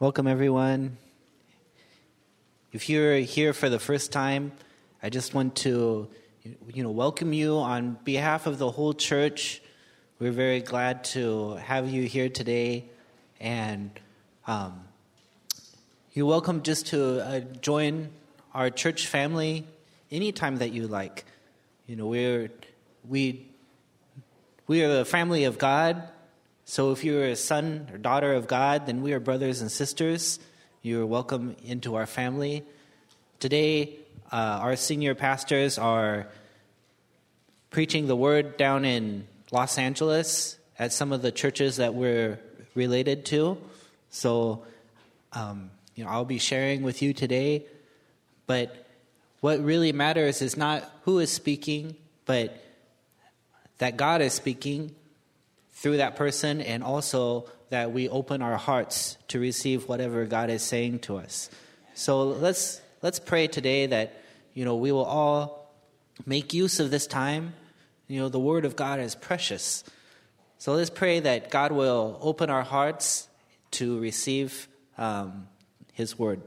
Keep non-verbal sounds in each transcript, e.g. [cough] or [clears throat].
Welcome, everyone. If you're here for the first time, I just want to, you know, welcome you on behalf of the whole church. We're very glad to have you here today, and um, you're welcome just to uh, join our church family anytime that you like. You know, we're we we are the family of God. So if you're a son or daughter of God, then we are brothers and sisters. You're welcome into our family. Today, uh, our senior pastors are preaching the word down in Los Angeles at some of the churches that we're related to. So, um, you know, I'll be sharing with you today. But what really matters is not who is speaking, but that God is speaking through that person, and also that we open our hearts to receive whatever God is saying to us. So let's let's pray today that you know we will all make use of this time. You know, the Word of God is precious. So let's pray that God will open our hearts to receive um, His Word.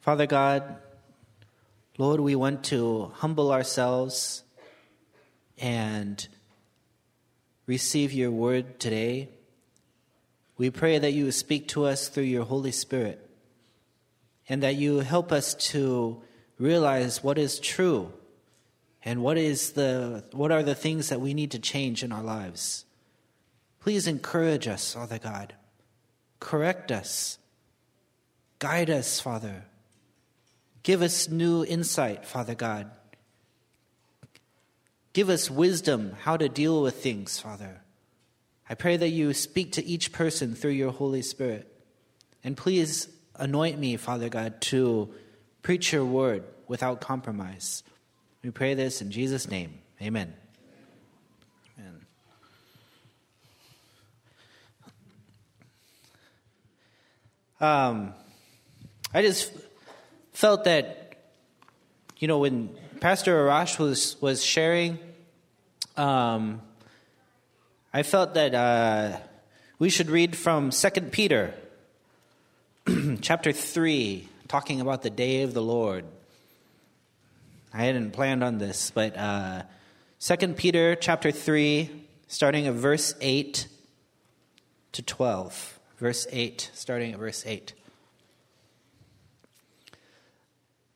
Father God, Lord, we want to humble ourselves and receive your word today. We pray that you speak to us through your Holy Spirit and that you help us to realize what is true and what is the what are the things that we need to change in our lives. Please encourage us, Father God. Correct us. Guide us, Father. Give us new insight, Father God. Give us wisdom how to deal with things, Father. I pray that you speak to each person through your Holy Spirit. And please anoint me, Father God, to preach your word without compromise. We pray this in Jesus' name. Amen. Amen. Um, I just felt that, you know, when Pastor Arash was, was sharing, um, I felt that uh, we should read from 2 Peter [clears throat] chapter 3, talking about the day of the Lord. I hadn't planned on this, but uh, 2 Peter chapter 3, starting at verse 8 to 12. Verse 8, starting at verse 8.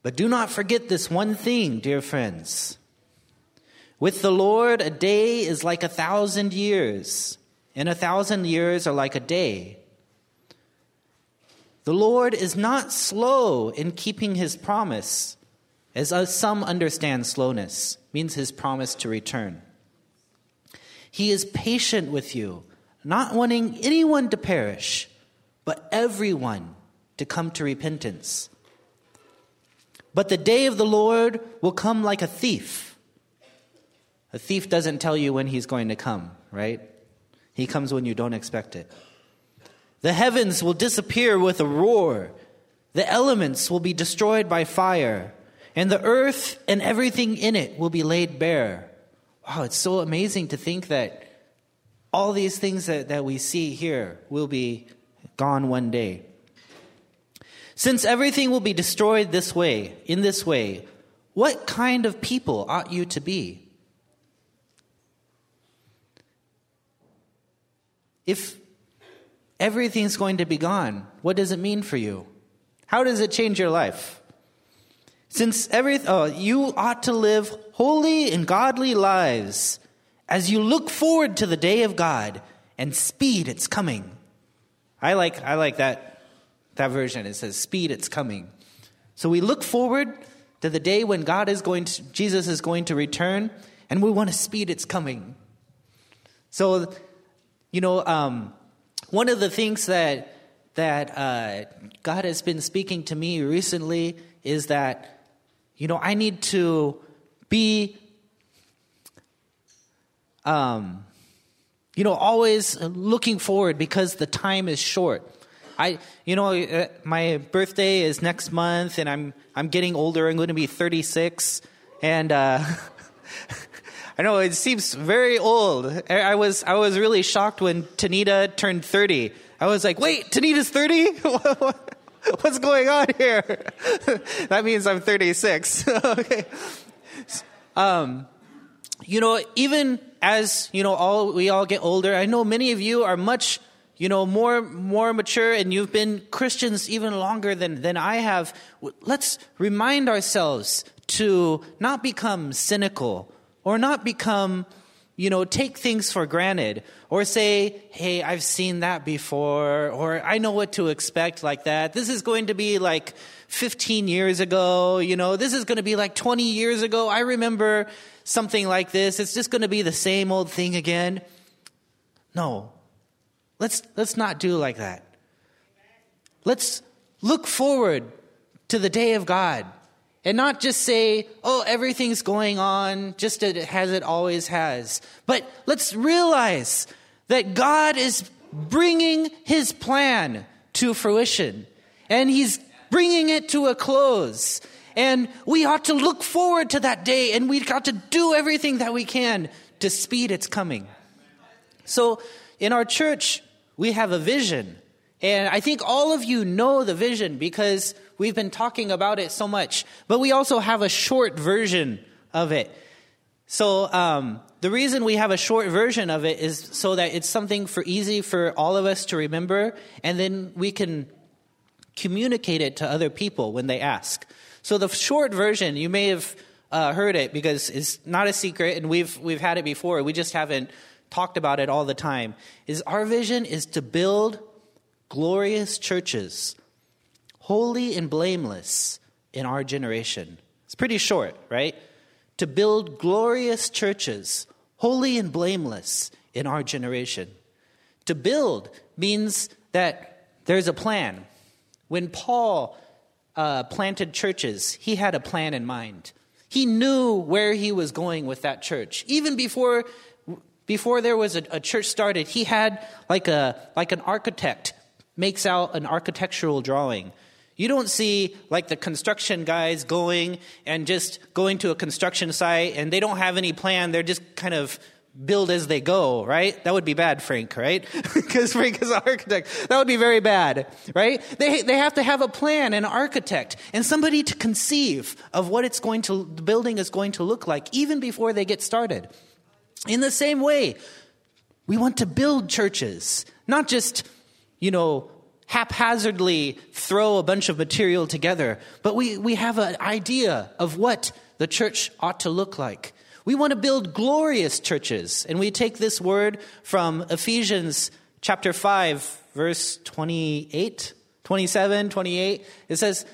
But do not forget this one thing, dear friends. With the Lord, a day is like a thousand years, and a thousand years are like a day. The Lord is not slow in keeping his promise, as uh, some understand slowness, means his promise to return. He is patient with you, not wanting anyone to perish, but everyone to come to repentance. But the day of the Lord will come like a thief. A thief doesn't tell you when he's going to come, right? He comes when you don't expect it. The heavens will disappear with a roar. The elements will be destroyed by fire, and the earth and everything in it will be laid bare. Wow, it's so amazing to think that all these things that, that we see here will be gone one day. Since everything will be destroyed this way, in this way, what kind of people ought you to be? If everything's going to be gone, what does it mean for you? How does it change your life? Since every, oh, you ought to live holy and godly lives as you look forward to the day of God and speed its coming. I like, I like that that version. It says, Speed, it's coming. So we look forward to the day when God is going to, Jesus is going to return, and we want to speed, it's coming. So, you know, um, one of the things that that uh, God has been speaking to me recently is that, you know, I need to be, um, you know, always looking forward because the time is short. I, you know, uh, my birthday is next month, and I'm I'm getting older. I'm going to be 36, and uh, [laughs] I know it seems very old. I was I was really shocked when Tanita turned 30. I was like, wait, Tanita's 30? [laughs] What's going on here? [laughs] that means I'm 36. [laughs] okay. Um, you know, even as you know, all we all get older. I know many of you are much you know more more mature and you've been christians even longer than than i have let's remind ourselves to not become cynical or not become you know take things for granted or say hey i've seen that before or i know what to expect like that. This is going to be like 15 years ago you know this is going to be like 20 years ago. I remember something like this. It's just going to be the same old thing again. No. Let's let's not do like that. Let's look forward to the day of god and not just say, oh, everything's going on just as it always has. But let's realize that God is bringing his plan to fruition and he's bringing it to a close. And we ought to look forward to that day and we've got to do everything that we can to speed its coming. So in our church, we have a vision. And I think all of you know the vision because We've been talking about it so much, but we also have a short version of it. So um, the reason we have a short version of it is so that it's something for easy for all of us to remember, and then we can communicate it to other people when they ask. So the short version, you may have uh, heard it because it's not a secret, and we've we've had it before. We just haven't talked about it all the time. Is our vision is to build glorious churches holy and blameless in our generation. It's pretty short, right? To build glorious churches, holy and blameless in our generation. To build means that there's a plan. When Paul uh, planted churches, he had a plan in mind. He knew where he was going with that church. Even before, before there was a, a church started, he had like, a, like an architect makes out an architectural drawing you don't see like the construction guys going and just going to a construction site and they don't have any plan. They're just kind of build as they go, right? That would be bad, Frank, right? [laughs] because Frank is an architect. That would be very bad, right? They, they have to have a plan, an architect, and somebody to conceive of what it's going to, the building is going to look like even before they get started. In the same way, we want to build churches, not just, you know, haphazardly throw a bunch of material together, but we, we have an idea of what the church ought to look like. We want to build glorious churches, and we take this word from Ephesians chapter 5, verse 28, 27, 28. It says,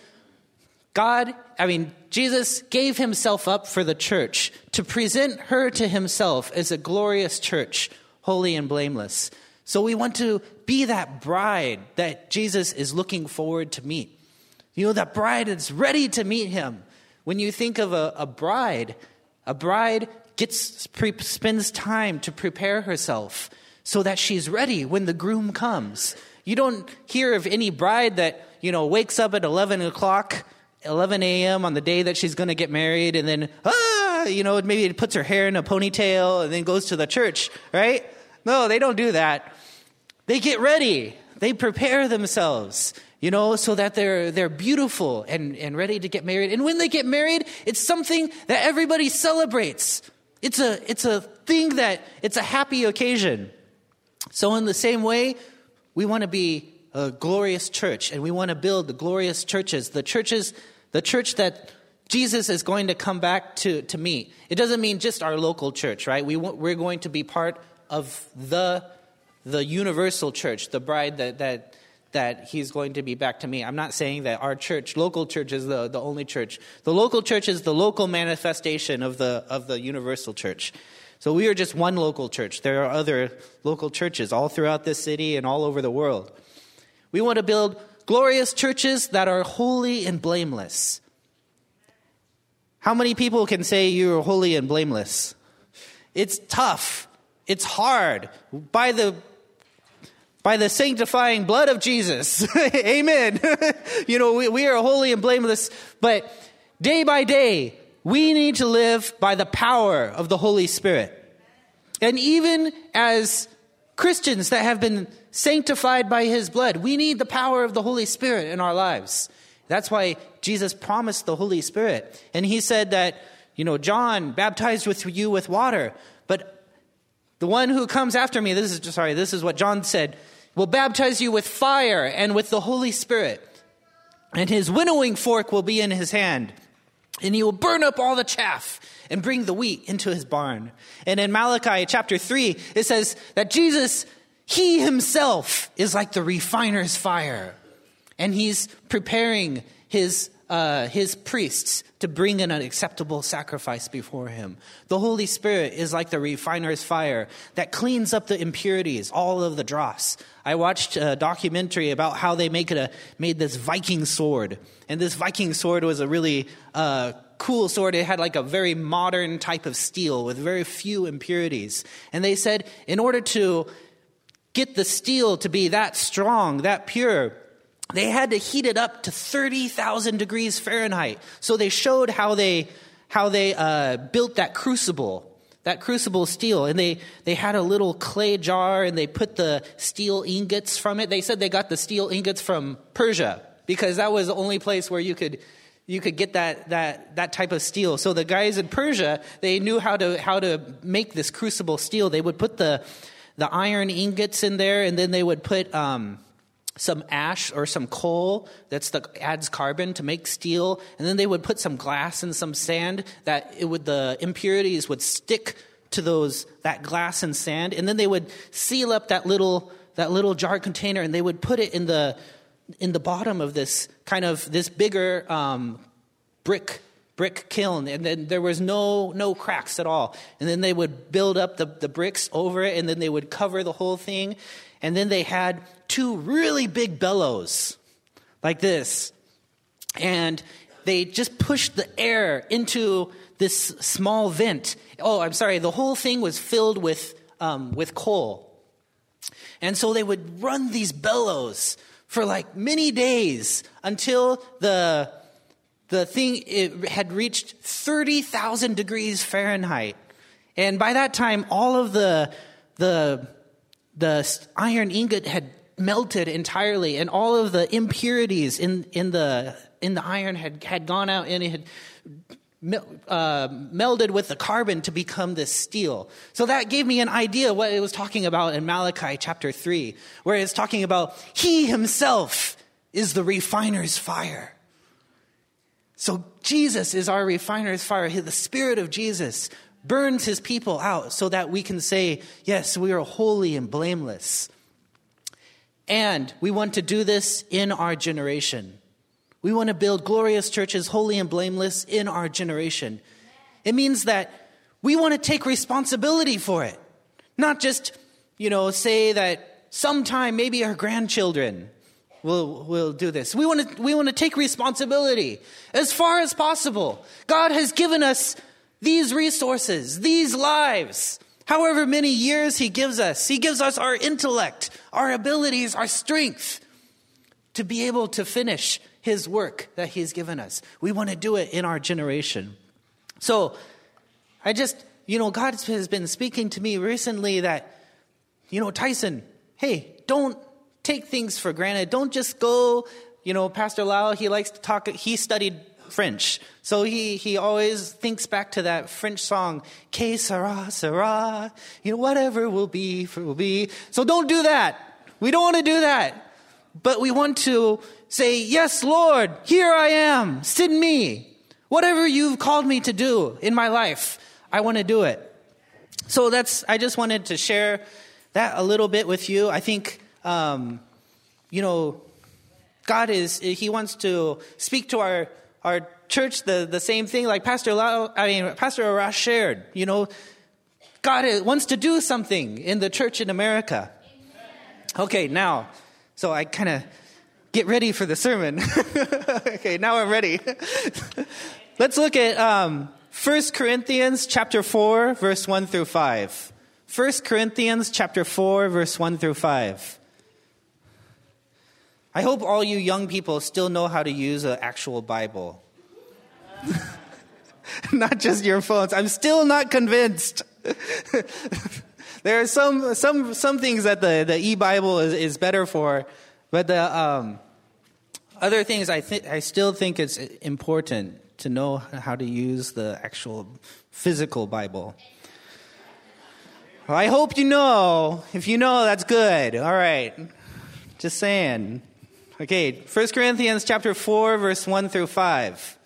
God, I mean, Jesus gave himself up for the church to present her to himself as a glorious church, holy and blameless. So we want to be that bride that Jesus is looking forward to meet. You know, that bride is ready to meet him. When you think of a, a bride, a bride gets pre- spends time to prepare herself so that she's ready when the groom comes. You don't hear of any bride that, you know, wakes up at 11 o'clock, 11 a.m. on the day that she's going to get married and then, ah, you know, maybe it puts her hair in a ponytail and then goes to the church, right? No, they don't do that. They get ready. They prepare themselves, you know, so that they're, they're beautiful and, and ready to get married. And when they get married, it's something that everybody celebrates. It's a, it's a thing that, it's a happy occasion. So in the same way, we want to be a glorious church and we want to build the glorious churches, the churches, the church that Jesus is going to come back to, to meet. It doesn't mean just our local church, right? We, we're going to be part of the the universal church, the bride that, that, that he's going to be back to me. I'm not saying that our church, local church, is the, the only church. The local church is the local manifestation of the, of the universal church. So we are just one local church. There are other local churches all throughout this city and all over the world. We want to build glorious churches that are holy and blameless. How many people can say you're holy and blameless? It's tough. It's hard. By the by the sanctifying blood of Jesus. [laughs] Amen. [laughs] you know, we, we are holy and blameless, but day by day, we need to live by the power of the Holy Spirit. And even as Christians that have been sanctified by his blood, we need the power of the Holy Spirit in our lives. That's why Jesus promised the Holy Spirit. And he said that, you know, John baptized with you with water, but the one who comes after me, this is sorry, this is what John said, will baptize you with fire and with the Holy Spirit. And his winnowing fork will be in his hand and he will burn up all the chaff and bring the wheat into his barn. And in Malachi chapter 3, it says that Jesus, he himself is like the refiner's fire. And he's preparing his, uh, his priests to bring in an acceptable sacrifice before him. The Holy Spirit is like the refiner's fire that cleans up the impurities, all of the dross. I watched a documentary about how they make it a, made this Viking sword. And this Viking sword was a really uh, cool sword. It had like a very modern type of steel with very few impurities. And they said, in order to get the steel to be that strong, that pure, they had to heat it up to 30,000 degrees Fahrenheit. So they showed how they, how they uh, built that crucible that crucible steel. And they, they had a little clay jar and they put the steel ingots from it. They said they got the steel ingots from persia because that was the only place where you could you could get that, that, that type of steel. So the guys in persia they knew how to how to make this crucible steel. They would put the the iron ingots in there and then they would put um, some ash or some coal that's the adds carbon to make steel and then they would put some glass and some sand that it would the impurities would stick to those that glass and sand and then they would seal up that little that little jar container and they would put it in the in the bottom of this kind of this bigger um, brick brick kiln and then there was no no cracks at all. And then they would build up the, the bricks over it and then they would cover the whole thing and then they had two really big bellows like this. And they just pushed the air into this small vent. Oh, I'm sorry, the whole thing was filled with, um, with coal. And so they would run these bellows for like many days until the, the thing it had reached 30,000 degrees Fahrenheit. And by that time, all of the, the the iron ingot had melted entirely and all of the impurities in, in, the, in the iron had, had gone out and it had uh, melded with the carbon to become this steel. So that gave me an idea what it was talking about in Malachi chapter 3, where it's talking about He Himself is the refiner's fire. So Jesus is our refiner's fire. The Spirit of Jesus burns his people out so that we can say, yes, we are holy and blameless. And we want to do this in our generation. We want to build glorious churches, holy and blameless, in our generation. It means that we want to take responsibility for it. Not just, you know, say that sometime maybe our grandchildren will will do this. We want to we want to take responsibility as far as possible. God has given us these resources, these lives, however many years He gives us. He gives us our intellect, our abilities, our strength to be able to finish His work that He's given us. We want to do it in our generation. So, I just, you know, God has been speaking to me recently that, you know, Tyson, hey, don't take things for granted. Don't just go, you know, Pastor Lau, he likes to talk, he studied French. So he, he always thinks back to that French song, Que sera, sera, you know, whatever will be, will be. So don't do that. We don't want to do that. But we want to say, Yes, Lord, here I am, send me. Whatever you've called me to do in my life, I want to do it. So that's, I just wanted to share that a little bit with you. I think, um, you know, God is, He wants to speak to our our church the, the same thing like Pastor Lau, I mean, Pastor Arash shared. You know, God wants to do something in the church in America. Okay, now, so I kind of get ready for the sermon. [laughs] okay, now I'm ready. [laughs] Let's look at um, 1 Corinthians chapter 4, verse 1 through 5. 1 Corinthians chapter 4, verse 1 through 5. I hope all you young people still know how to use an actual Bible. [laughs] not just your phones. I'm still not convinced. [laughs] there are some, some, some things that the, the e-Bible is, is better for, but the um, other things I, th- I still think it's important to know how to use the actual physical Bible. I hope you know. If you know, that's good. All right. Just saying. Okay, 1 Corinthians chapter 4 verse 1 through 5.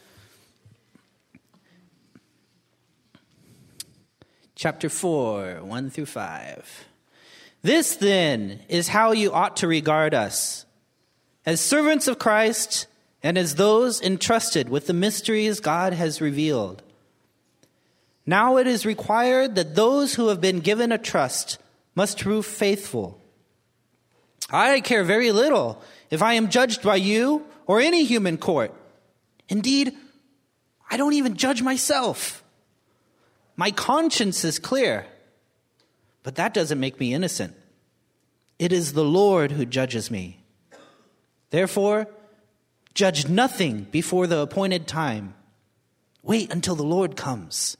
Chapter 4, 1 through 5. This then is how you ought to regard us as servants of Christ and as those entrusted with the mysteries God has revealed. Now it is required that those who have been given a trust must prove faithful. I care very little if I am judged by you or any human court. Indeed, I don't even judge myself. My conscience is clear, but that doesn't make me innocent. It is the Lord who judges me. Therefore, judge nothing before the appointed time. Wait until the Lord comes.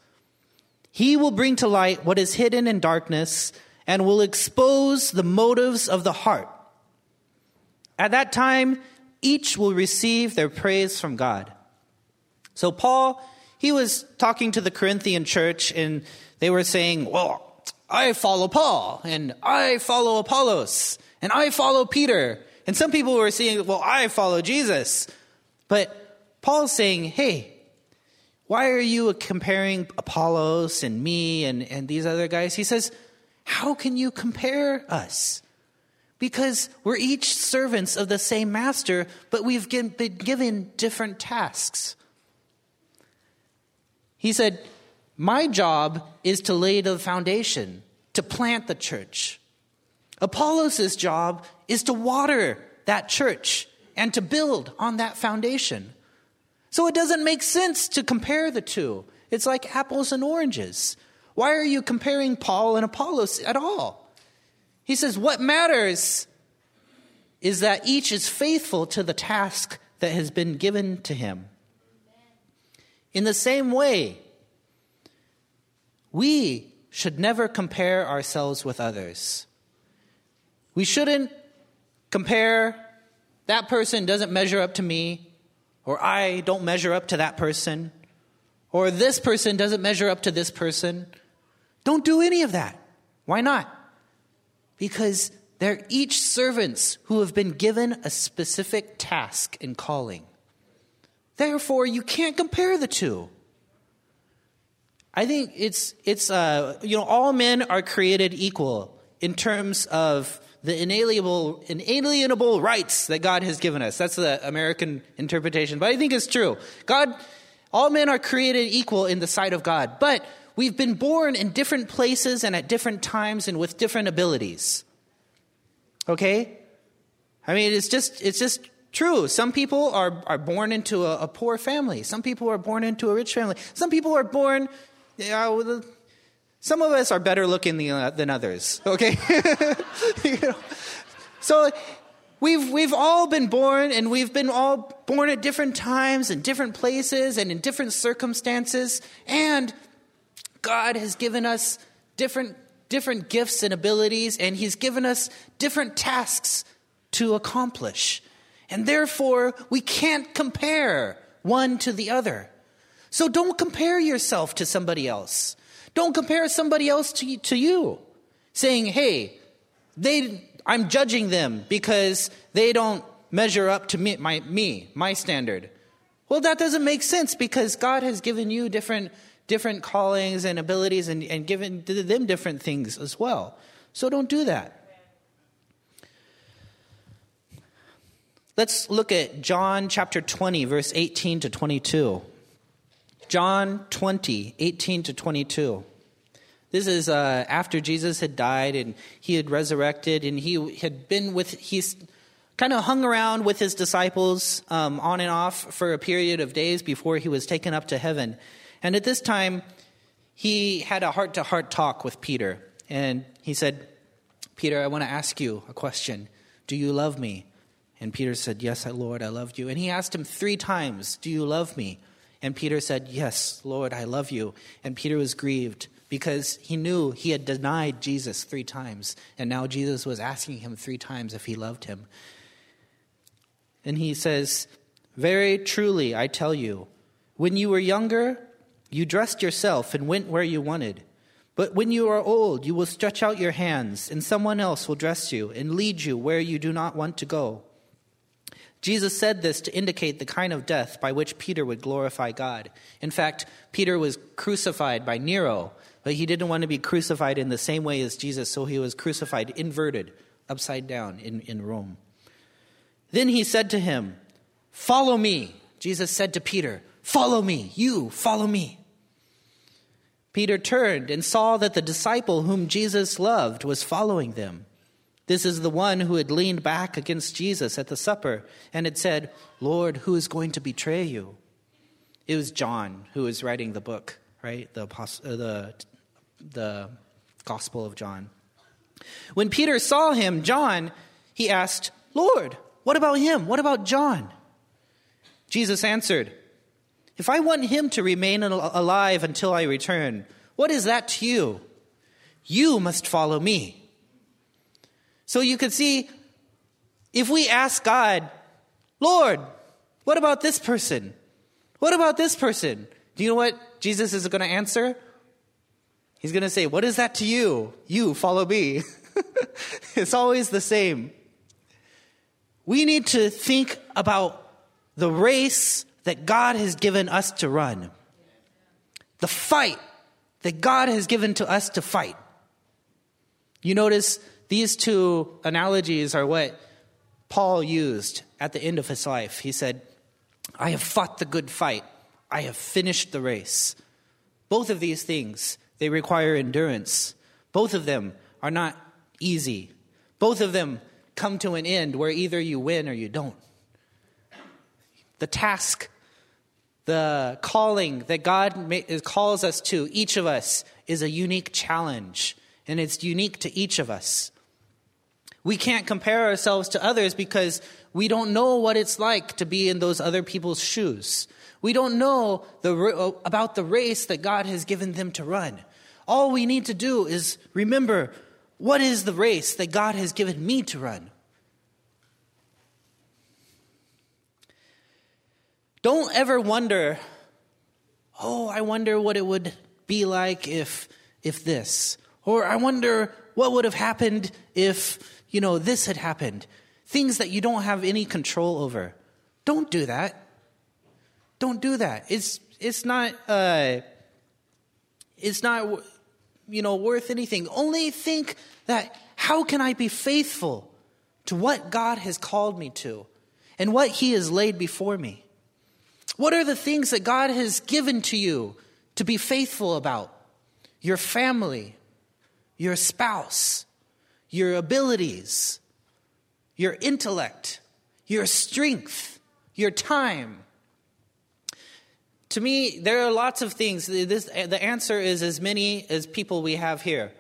He will bring to light what is hidden in darkness and will expose the motives of the heart. At that time, each will receive their praise from God. So, Paul, he was talking to the Corinthian church, and they were saying, Well, I follow Paul, and I follow Apollos, and I follow Peter. And some people were saying, Well, I follow Jesus. But Paul's saying, Hey, why are you comparing Apollos and me and, and these other guys? He says, How can you compare us? Because we're each servants of the same master, but we've been given different tasks. He said, My job is to lay the foundation, to plant the church. Apollos' job is to water that church and to build on that foundation. So it doesn't make sense to compare the two. It's like apples and oranges. Why are you comparing Paul and Apollos at all? He says, What matters is that each is faithful to the task that has been given to him. In the same way, we should never compare ourselves with others. We shouldn't compare that person doesn't measure up to me or I don't measure up to that person, or this person doesn't measure up to this person. Don't do any of that. Why not? Because they're each servants who have been given a specific task and calling. Therefore, you can't compare the two. I think it's, it's uh, you know, all men are created equal in terms of the inalienable, inalienable rights that God has given us. That's the American interpretation, but I think it's true. God, all men are created equal in the sight of God, but we've been born in different places and at different times and with different abilities. Okay? I mean, it's just, it's just true. Some people are, are born into a, a poor family. Some people are born into a rich family. Some people are born, some of us are better looking than, uh, others, okay? [laughs] you know? So we've, we've all been born and we've been all born at different times and different places and in different circumstances. And God has given us different, different gifts and abilities and He's given us different tasks to accomplish. And therefore, we can't compare one to the other. So don't compare yourself to somebody else. Don't compare somebody else to, to you, saying, hey, they, I'm judging them because they don't measure up to me my, me, my standard. Well, that doesn't make sense because God has given you different, different callings and abilities and, and given them different things as well. So don't do that. Let's look at John chapter 20, verse 18 to 22. John 20, 18 to 22. This is uh, after Jesus had died and he had resurrected, and he had been with, he's kind of hung around with his disciples um, on and off for a period of days before he was taken up to heaven. And at this time, he had a heart to heart talk with Peter. And he said, Peter, I want to ask you a question. Do you love me? And Peter said, Yes, Lord, I love you. And he asked him three times, Do you love me? And Peter said, Yes, Lord, I love you. And Peter was grieved because he knew he had denied Jesus three times. And now Jesus was asking him three times if he loved him. And he says, Very truly, I tell you, when you were younger, you dressed yourself and went where you wanted. But when you are old, you will stretch out your hands, and someone else will dress you and lead you where you do not want to go. Jesus said this to indicate the kind of death by which Peter would glorify God. In fact, Peter was crucified by Nero, but he didn't want to be crucified in the same way as Jesus, so he was crucified inverted, upside down in, in Rome. Then he said to him, Follow me. Jesus said to Peter, Follow me. You, follow me. Peter turned and saw that the disciple whom Jesus loved was following them. This is the one who had leaned back against Jesus at the supper and had said, Lord, who is going to betray you? It was John who was writing the book, right? The, uh, the, the Gospel of John. When Peter saw him, John, he asked, Lord, what about him? What about John? Jesus answered, If I want him to remain alive until I return, what is that to you? You must follow me. So you can see if we ask God, Lord, what about this person? What about this person? Do you know what Jesus is going to answer? He's going to say, What is that to you? You follow me. [laughs] it's always the same. We need to think about the race that God has given us to run, the fight that God has given to us to fight. You notice these two analogies are what Paul used at the end of his life. He said, I have fought the good fight, I have finished the race. Both of these things, they require endurance. Both of them are not easy. Both of them come to an end where either you win or you don't. The task, the calling that God calls us to, each of us, is a unique challenge, and it's unique to each of us. We can't compare ourselves to others because we don't know what it's like to be in those other people's shoes. We don't know the, about the race that God has given them to run. All we need to do is remember what is the race that God has given me to run? Don't ever wonder, oh, I wonder what it would be like if if this. Or I wonder what would have happened if, you know, this had happened. Things that you don't have any control over. Don't do that. Don't do that. It's it's not uh it's not you know, worth anything. Only think that how can I be faithful to what God has called me to and what He has laid before me? What are the things that God has given to you to be faithful about? Your family, your spouse, your abilities, your intellect, your strength, your time, to me, there are lots of things. This, the answer is as many as people we have here.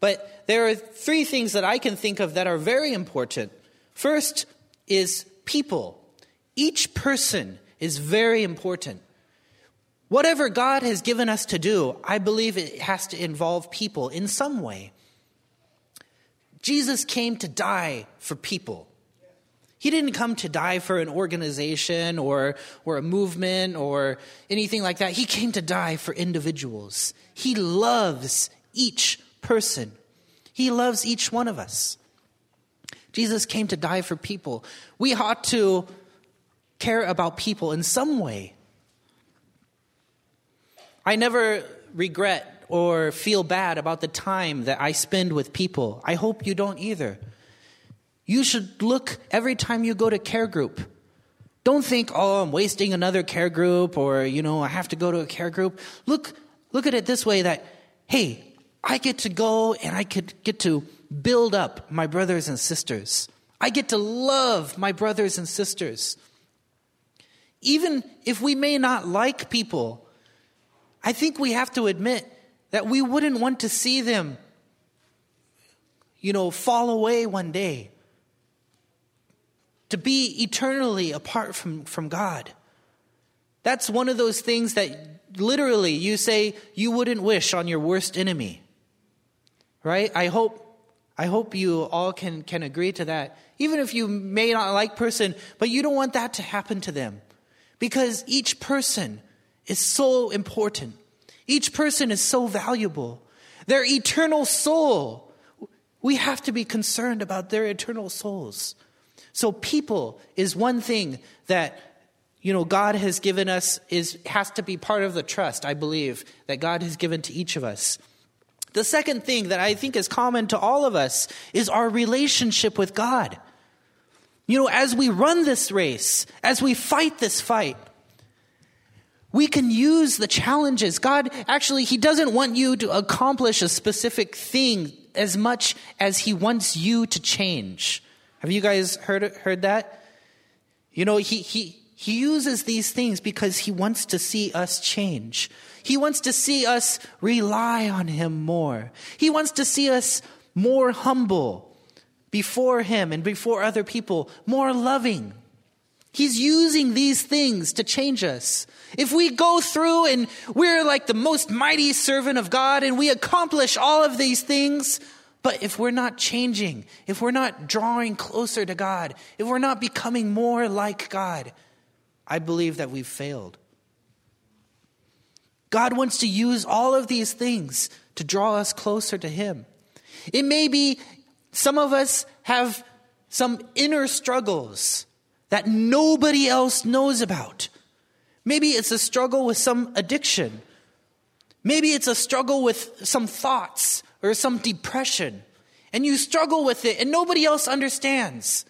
But there are three things that I can think of that are very important. First is people. Each person is very important. Whatever God has given us to do, I believe it has to involve people in some way. Jesus came to die for people. He didn't come to die for an organization or, or a movement or anything like that. He came to die for individuals. He loves each person, He loves each one of us. Jesus came to die for people. We ought to care about people in some way. I never regret or feel bad about the time that I spend with people. I hope you don't either. You should look every time you go to care group. Don't think, oh, I'm wasting another care group or, you know, I have to go to a care group. Look, look at it this way that, hey, I get to go and I could get to build up my brothers and sisters. I get to love my brothers and sisters. Even if we may not like people, I think we have to admit that we wouldn't want to see them, you know, fall away one day to be eternally apart from, from God. That's one of those things that literally you say you wouldn't wish on your worst enemy. Right? I hope I hope you all can, can agree to that. Even if you may not like person, but you don't want that to happen to them. Because each person is so important. Each person is so valuable. Their eternal soul. We have to be concerned about their eternal souls. So people is one thing that you know God has given us is has to be part of the trust I believe that God has given to each of us. The second thing that I think is common to all of us is our relationship with God. You know, as we run this race, as we fight this fight, we can use the challenges. God actually, He doesn't want you to accomplish a specific thing as much as He wants you to change. Have you guys heard, heard that? You know, He, He, He uses these things because He wants to see us change. He wants to see us rely on Him more. He wants to see us more humble before Him and before other people, more loving. He's using these things to change us. If we go through and we're like the most mighty servant of God and we accomplish all of these things, but if we're not changing, if we're not drawing closer to God, if we're not becoming more like God, I believe that we've failed. God wants to use all of these things to draw us closer to Him. It may be some of us have some inner struggles that nobody else knows about. Maybe it's a struggle with some addiction. Maybe it's a struggle with some thoughts or some depression. And you struggle with it and nobody else understands.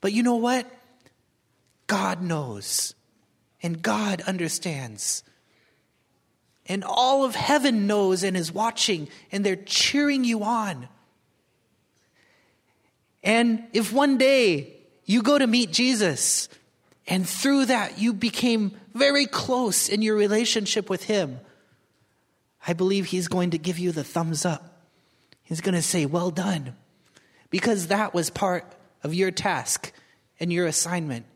But you know what? God knows and God understands. And all of heaven knows and is watching, and they're cheering you on. And if one day you go to meet Jesus, and through that you became very close in your relationship with Him, I believe He's going to give you the thumbs up. He's going to say, Well done. Because that was part of your task and your assignment.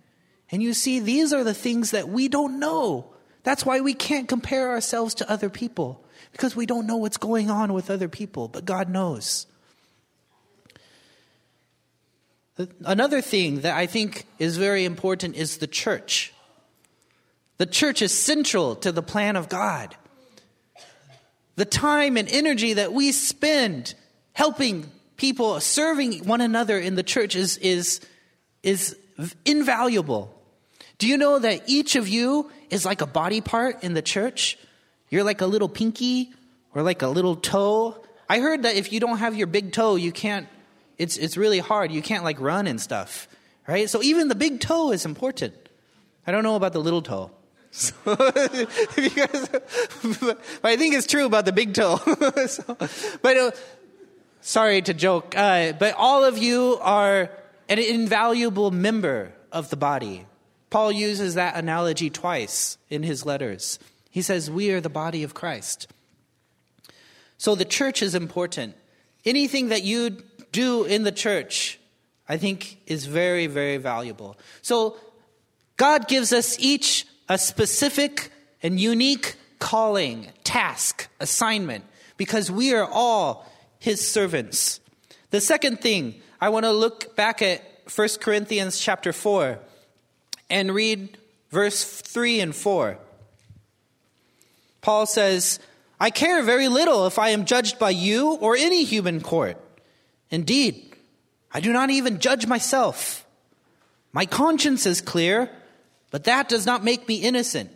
And you see, these are the things that we don't know. That's why we can't compare ourselves to other people, because we don't know what's going on with other people, but God knows. Another thing that I think is very important is the church. The church is central to the plan of God. The time and energy that we spend helping people, serving one another in the church is, is, is invaluable. Do you know that each of you is like a body part in the church? You're like a little pinky or like a little toe. I heard that if you don't have your big toe, you can't, it's, it's really hard. You can't like run and stuff, right? So even the big toe is important. I don't know about the little toe. [laughs] So, [laughs] guys, but [laughs] I think it's true about the big toe. so, but uh, sorry to joke, uh, but all of you are an invaluable member of the body. Paul uses that analogy twice in his letters. He says, We are the body of Christ. So the church is important. Anything that you do in the church, I think, is very, very valuable. So God gives us each a specific and unique calling, task, assignment, because we are all his servants. The second thing, I want to look back at 1 Corinthians chapter 4 and read verse 3 and 4. Paul says, I care very little if I am judged by you or any human court. Indeed, I do not even judge myself. My conscience is clear, but that does not make me innocent.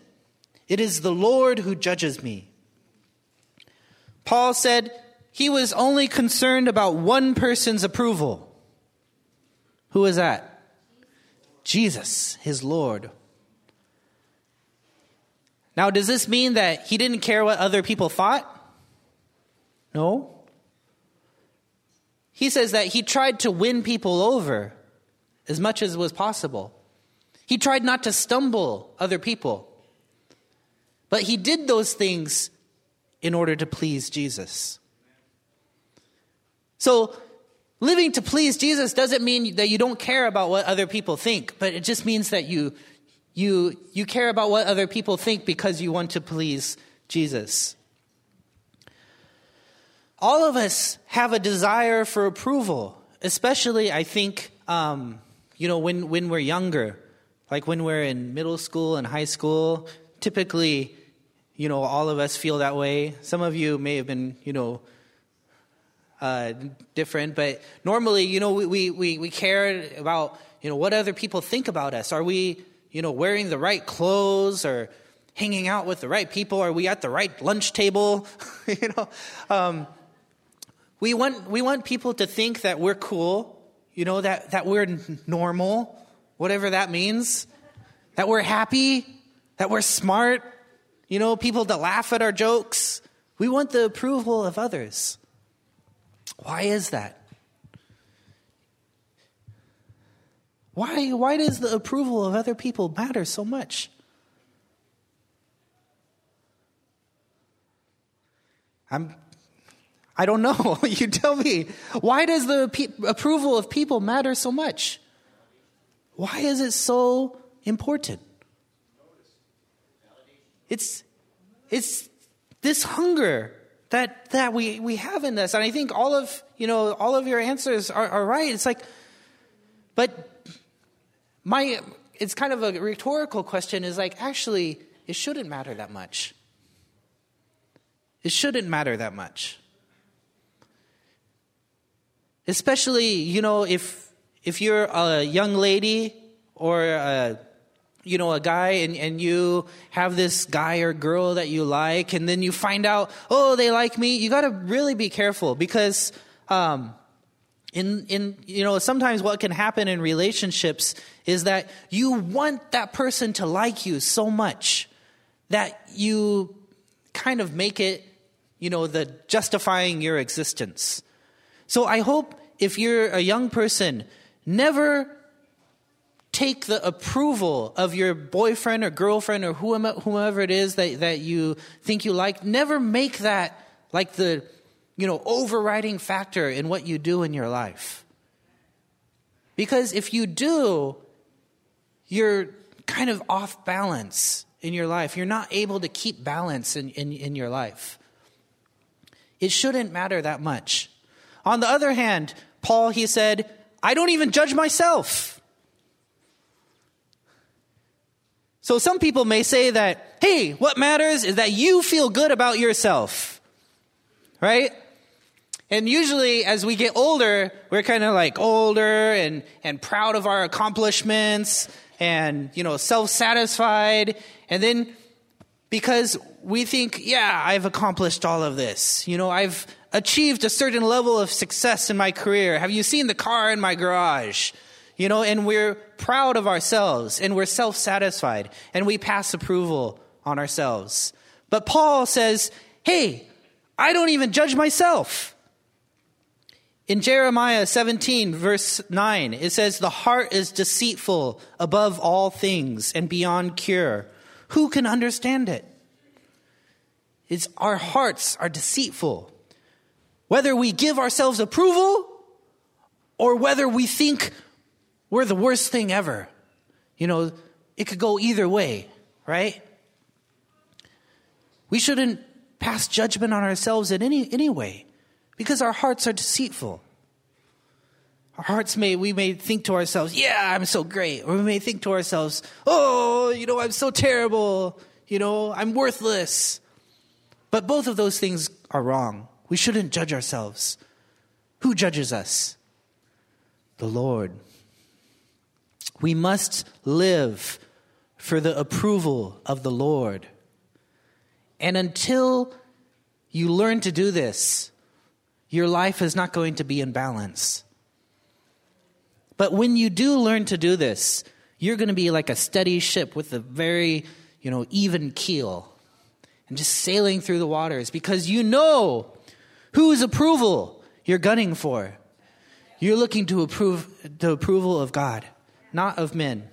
It is the Lord who judges me. Paul said he was only concerned about one person's approval. Who was that? Jesus, his Lord. Now, does this mean that he didn't care what other people thought? No. He says that he tried to win people over as much as was possible. He tried not to stumble other people. But he did those things in order to please Jesus. So, Living to please Jesus doesn't mean that you don't care about what other people think, but it just means that you, You, you care about what other people think because you want to please Jesus. All of us have a desire for approval, especially, I think, um, you know, when, when we're younger, like when we're in middle school and high school. Typically, you know, all of us feel that way. Some of you may have been, you know, uh, different, but normally, you know, we, we, we care about, you know, what other people think about us. Are we, you know, wearing the right clothes or hanging out with the right people? Are we at the right lunch table? [laughs] you know, um, we want we want people to think that we're cool, you know, that that we're normal, whatever that means, that we're happy, that we're smart, you know, people to laugh at our jokes. We want the approval of others. Why is that? Why, why does the approval of other people matter so much? I'm, I don't know. [laughs] you tell me. Why does the pe- approval of people matter so much? Why is it so important? It's, it's this hunger that, that we, we have in us. And I think all of, you know, all of your answers are, are right. It's like, but my it's kind of a rhetorical question is like actually it shouldn't matter that much it shouldn't matter that much especially you know if if you're a young lady or a you know a guy and, and you have this guy or girl that you like and then you find out oh they like me you got to really be careful because um, in, in, you know, sometimes what can happen in relationships is that you want that person to like you so much that you kind of make it, you know, the justifying your existence. So I hope if you're a young person, never take the approval of your boyfriend or girlfriend or whomever it is that, that you think you like, never make that like the you know, overriding factor in what you do in your life. Because if you do, you're kind of off balance in your life. You're not able to keep balance in, in, in your life. It shouldn't matter that much. On the other hand, Paul, he said, I don't even judge myself. So some people may say that, hey, what matters is that you feel good about yourself. Right? And usually, as we get older, we're kind of like older and, and proud of our accomplishments and, you know, self satisfied. And then because we think, yeah, I've accomplished all of this. You know, I've achieved a certain level of success in my career. Have you seen the car in my garage? You know, and we're proud of ourselves and we're self satisfied and we pass approval on ourselves. But Paul says, hey, I don't even judge myself. In Jeremiah 17, verse 9, it says, The heart is deceitful above all things and beyond cure. Who can understand it? It's our hearts are deceitful. Whether we give ourselves approval or whether we think we're the worst thing ever. You know, it could go either way, right? We shouldn't pass judgment on ourselves in any, any way. Because our hearts are deceitful. Our hearts may, we may think to ourselves, yeah, I'm so great. Or we may think to ourselves, oh, you know, I'm so terrible. You know, I'm worthless. But both of those things are wrong. We shouldn't judge ourselves. Who judges us? The Lord. We must live for the approval of the Lord. And until you learn to do this, your life is not going to be in balance. But when you do learn to do this, you're going to be like a steady ship with a very, you know, even keel and just sailing through the waters because you know whose approval you're gunning for. You're looking to approve the approval of God, not of men.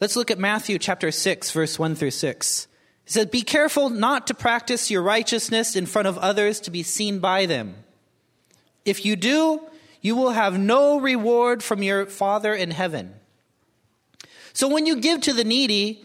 Let's look at Matthew chapter 6 verse 1 through 6. He says, Be careful not to practice your righteousness in front of others to be seen by them. If you do, you will have no reward from your Father in heaven. So when you give to the needy,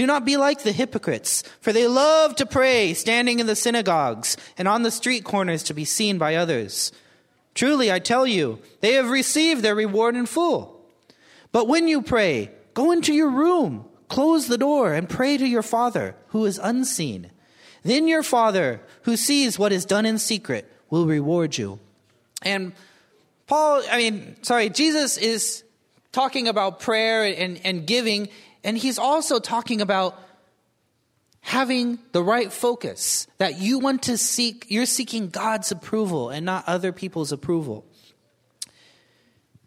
do not be like the hypocrites, for they love to pray, standing in the synagogues and on the street corners to be seen by others. Truly, I tell you, they have received their reward in full. But when you pray, go into your room, close the door, and pray to your Father, who is unseen. Then your Father, who sees what is done in secret, will reward you. And Paul, I mean, sorry, Jesus is talking about prayer and, and giving, and he's also talking about having the right focus that you want to seek, you're seeking God's approval and not other people's approval.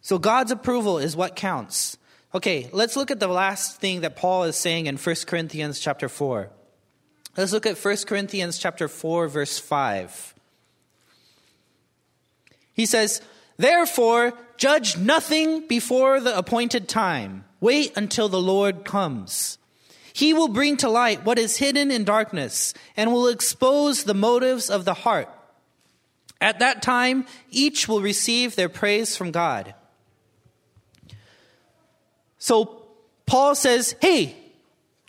So God's approval is what counts. Okay, let's look at the last thing that Paul is saying in 1 Corinthians chapter 4. Let's look at 1 Corinthians chapter 4 verse 5. He says, Therefore, judge nothing before the appointed time. Wait until the Lord comes. He will bring to light what is hidden in darkness and will expose the motives of the heart. At that time, each will receive their praise from God. So, Paul says, hey,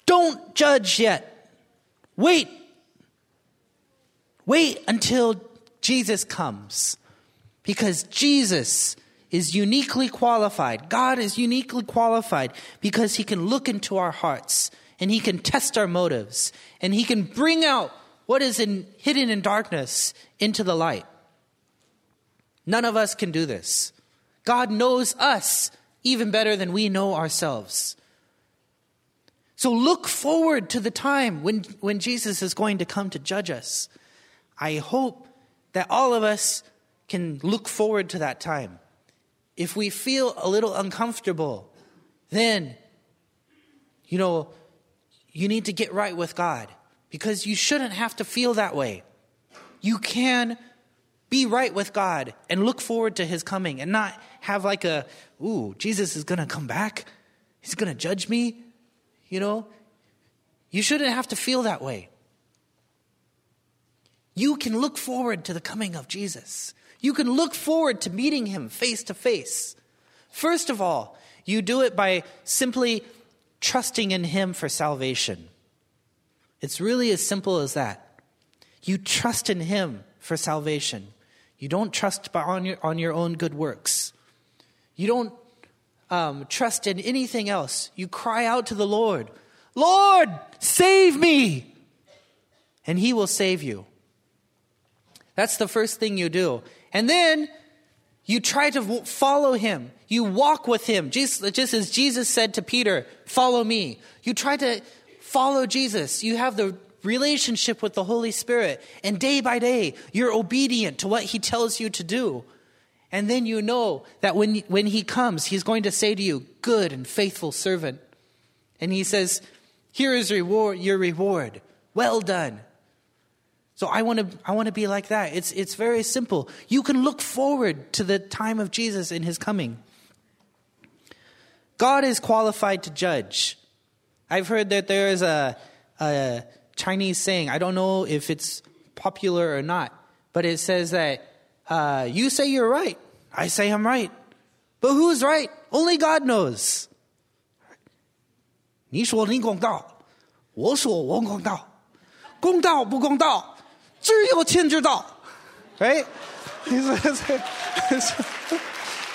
don't judge yet. Wait. Wait until Jesus comes. Because Jesus is uniquely qualified. God is uniquely qualified because he can look into our hearts and he can test our motives and he can bring out what is in, hidden in darkness into the light. None of us can do this. God knows us even better than we know ourselves. So look forward to the time when, when Jesus is going to come to judge us. I hope that all of us can look forward to that time. If we feel a little uncomfortable, then, you know, you need to get right with God because you shouldn't have to feel that way. You can be right with God and look forward to his coming and not have like a, ooh, Jesus is going to come back. He's going to judge me. You know, you shouldn't have to feel that way. You can look forward to the coming of Jesus. You can look forward to meeting him face to face. First of all, you do it by simply trusting in him for salvation. It's really as simple as that. You trust in him for salvation. You don't trust on your, on your own good works. You don't um, trust in anything else. You cry out to the Lord, Lord, save me! And he will save you. That's the first thing you do. And then you try to follow him. You walk with him. Just, just as Jesus said to Peter, follow me. You try to follow Jesus. You have the relationship with the Holy Spirit. And day by day, you're obedient to what he tells you to do. And then you know that when, when he comes, he's going to say to you, good and faithful servant. And he says, here is reward, your reward. Well done, so I want to I want to be like that. It's it's very simple. You can look forward to the time of Jesus and his coming. God is qualified to judge. I've heard that there is a, a Chinese saying. I don't know if it's popular or not, but it says that uh, you say you're right, I say I'm right, but who's right? Only God knows. 你说你公道，我说我公道，公道不公道？ 只有天知道，right?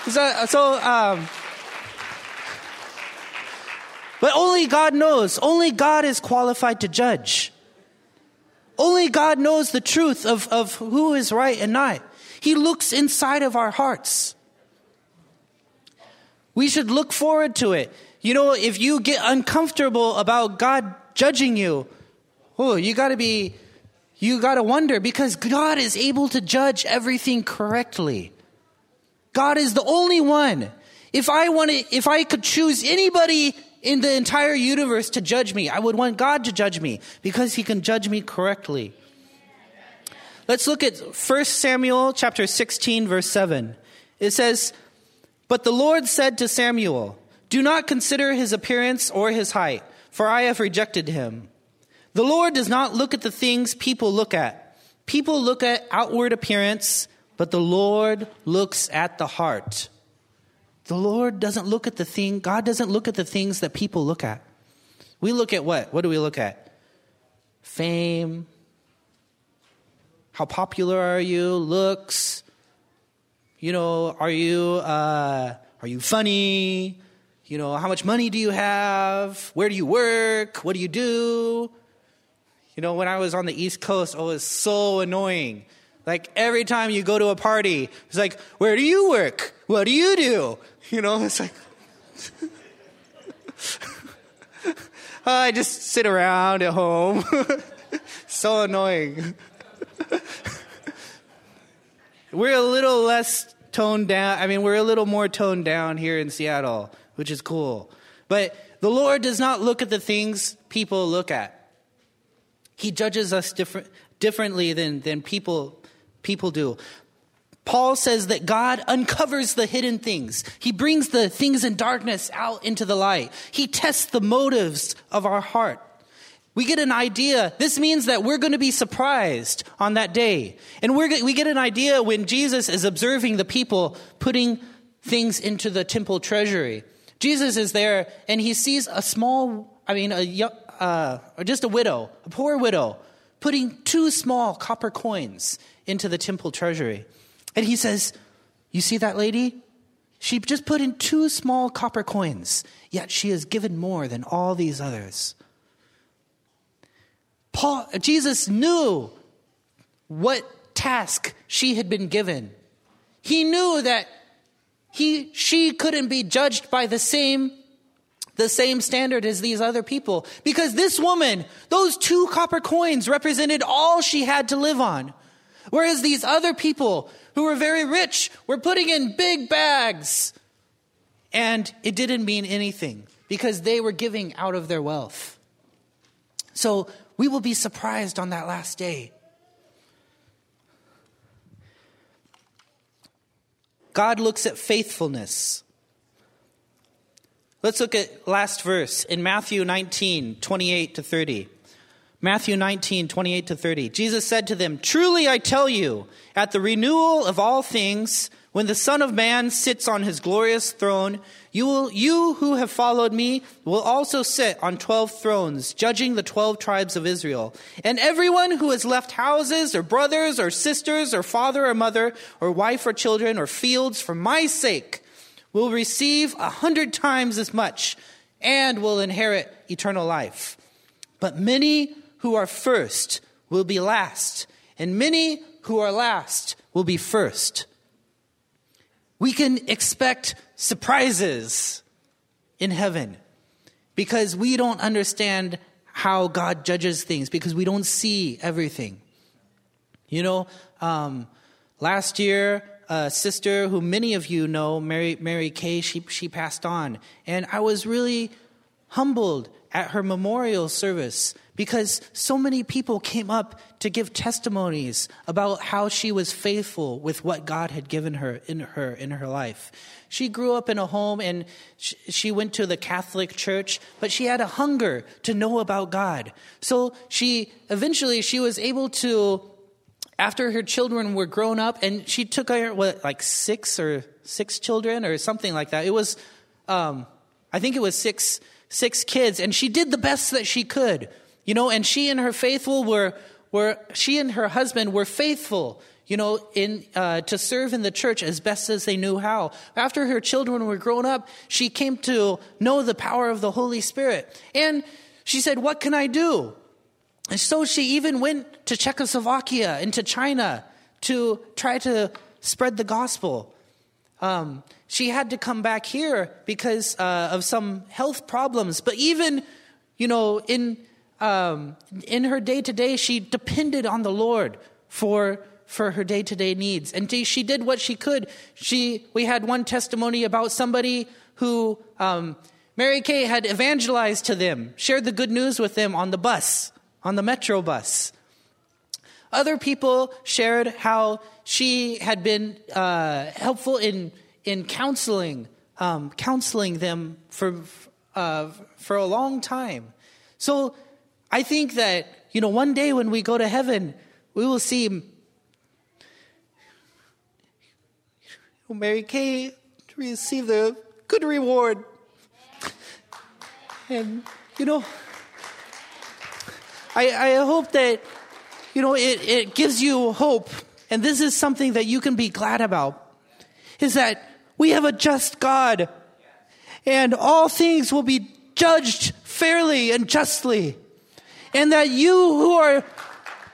so, [laughs] so um, but only God knows. Only God is qualified to judge. Only God knows the truth of, of who is right and not. He looks inside of our hearts. We should look forward to it. You know, if you get uncomfortable about God judging you, oh, you got to be you got to wonder because God is able to judge everything correctly. God is the only one. If I wanted, if I could choose anybody in the entire universe to judge me. I would want God to judge me because he can judge me correctly. Let's look at 1 Samuel chapter 16 verse 7. It says, "But the Lord said to Samuel, do not consider his appearance or his height, for I have rejected him. The Lord does not look at the things people look at. People look at outward appearance, but the Lord looks at the heart." The Lord doesn't look at the thing, God doesn't look at the things that people look at. We look at what? What do we look at? Fame. How popular are you? Looks. You know, are you uh, are you funny? You know, how much money do you have? Where do you work? What do you do? You know, when I was on the East Coast, oh, it was so annoying. Like every time you go to a party, it's like, where do you work? What do you do? [laughs] You know, it's like, [laughs] oh, I just sit around at home. [laughs] so annoying. we're a little less toned down. I mean, we're a little more toned down here in Seattle, which is cool. But the Lord does not look at the things people look at. He judges us different, differently than, than people, people do. Paul says that God uncovers the hidden things. He brings the things in darkness out into the light. He tests the motives of our heart. We get an idea. This means that we're going to be surprised on that day. And we're, we get an idea when Jesus is observing the people putting things into the temple treasury. Jesus is there and he sees a small, I mean, a, uh, or just a widow, a poor widow, putting two small copper coins into the temple treasury. And he says, You see that lady? She just put in two small copper coins, yet she has given more than all these others. Paul, Jesus knew what task she had been given. He knew that he, she couldn't be judged by the same, the same standard as these other people. Because this woman, those two copper coins represented all she had to live on. Whereas these other people who were very rich were putting in big bags. And it didn't mean anything because they were giving out of their wealth. So we will be surprised on that last day. God looks at faithfulness. Let's look at last verse in Matthew 19, 28 to 30. Matthew 19, 28 to 30. Jesus said to them, Truly I tell you, at the renewal of all things, when the Son of Man sits on his glorious throne, you, will, you who have followed me will also sit on twelve thrones, judging the twelve tribes of Israel. And everyone who has left houses, or brothers, or sisters, or father or mother, or wife or children, or fields for my sake, will receive a hundred times as much and will inherit eternal life. But many who are first will be last, and many who are last will be first. We can expect surprises in heaven because we don't understand how God judges things because we don't see everything. You know, um, last year, a sister who many of you know, Mary, Mary Kay, she, she passed on. And I was really humbled at her memorial service because so many people came up to give testimonies about how she was faithful with what God had given her in her in her life. She grew up in a home and she went to the Catholic church, but she had a hunger to know about God. So she eventually she was able to after her children were grown up and she took her what like six or six children or something like that. It was um, I think it was six six kids and she did the best that she could you know, and she and her faithful were, were she and her husband were faithful, you know, in, uh, to serve in the church as best as they knew how. After her children were grown up, she came to know the power of the Holy Spirit. And she said, What can I do? And so she even went to Czechoslovakia and to China to try to spread the gospel. Um, she had to come back here because uh, of some health problems. But even, you know, in um, in her day to day, she depended on the Lord for for her day to day needs, and she did what she could. She we had one testimony about somebody who um, Mary Kay had evangelized to them, shared the good news with them on the bus, on the metro bus. Other people shared how she had been uh, helpful in, in counseling, um, counseling them for, uh, for a long time. So I think that, you know, one day when we go to heaven, we will see Mary Kay receive the good reward. And, you know, I, I hope that, you know, it, it gives you hope. And this is something that you can be glad about is that we have a just God and all things will be judged fairly and justly. And that you who are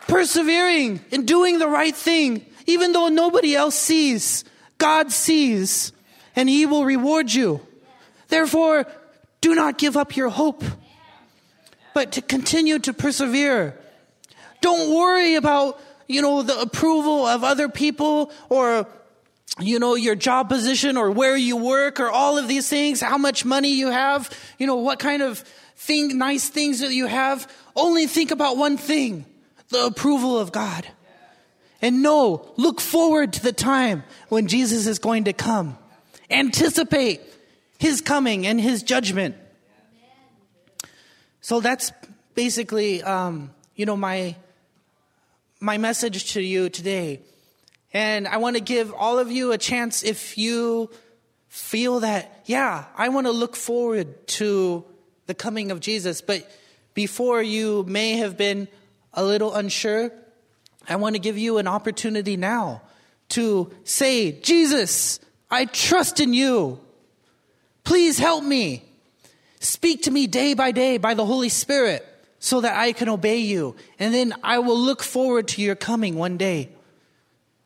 persevering in doing the right thing, even though nobody else sees, God sees, and He will reward you. Therefore, do not give up your hope, but to continue to persevere. Don't worry about, you know, the approval of other people or, you know, your job position or where you work or all of these things, how much money you have, you know, what kind of thing, nice things that you have. Only think about one thing the approval of God. And no, look forward to the time when Jesus is going to come. Anticipate his coming and his judgment. So that's basically, um, you know, my my message to you today. And I want to give all of you a chance if you feel that, yeah, I want to look forward to the coming of Jesus, but before you may have been a little unsure, I want to give you an opportunity now to say, Jesus, I trust in you. Please help me. Speak to me day by day by the Holy Spirit so that I can obey you. And then I will look forward to your coming one day.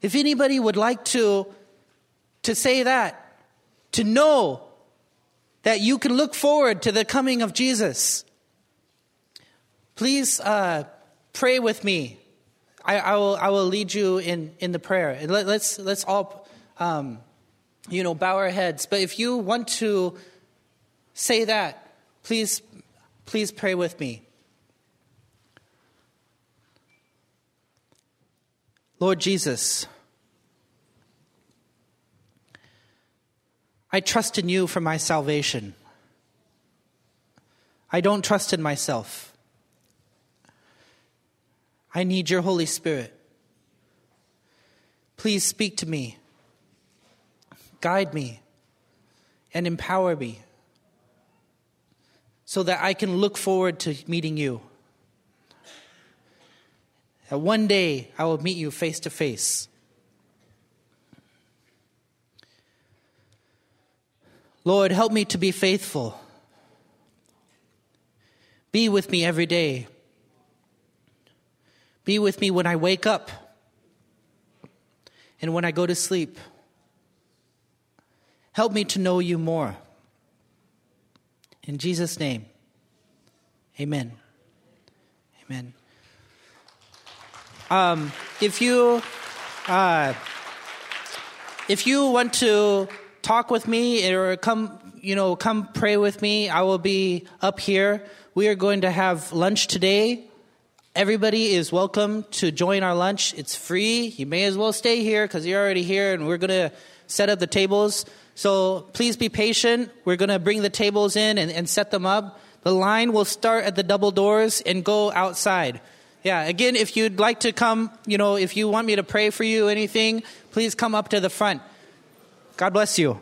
If anybody would like to, to say that, to know that you can look forward to the coming of Jesus, please uh, pray with me. I, I, will, I will lead you in, in the prayer. And let, us let's, let's all, um, you know, bow our heads. But if you want to say that, please, please pray with me. Lord Jesus, I trust in you for my salvation. I don't trust in myself. I need your Holy Spirit. Please speak to me, guide me, and empower me so that I can look forward to meeting you. That one day I will meet you face to face. Lord, help me to be faithful. Be with me every day. Be with me when I wake up and when I go to sleep. Help me to know you more. In Jesus' name, amen. Amen. Um, if you uh, if you want to talk with me or come, you know, come pray with me, I will be up here. We are going to have lunch today Everybody is welcome to join our lunch. It's free. You may as well stay here because you're already here and we're going to set up the tables. So please be patient. We're going to bring the tables in and, and set them up. The line will start at the double doors and go outside. Yeah, again, if you'd like to come, you know, if you want me to pray for you, anything, please come up to the front. God bless you.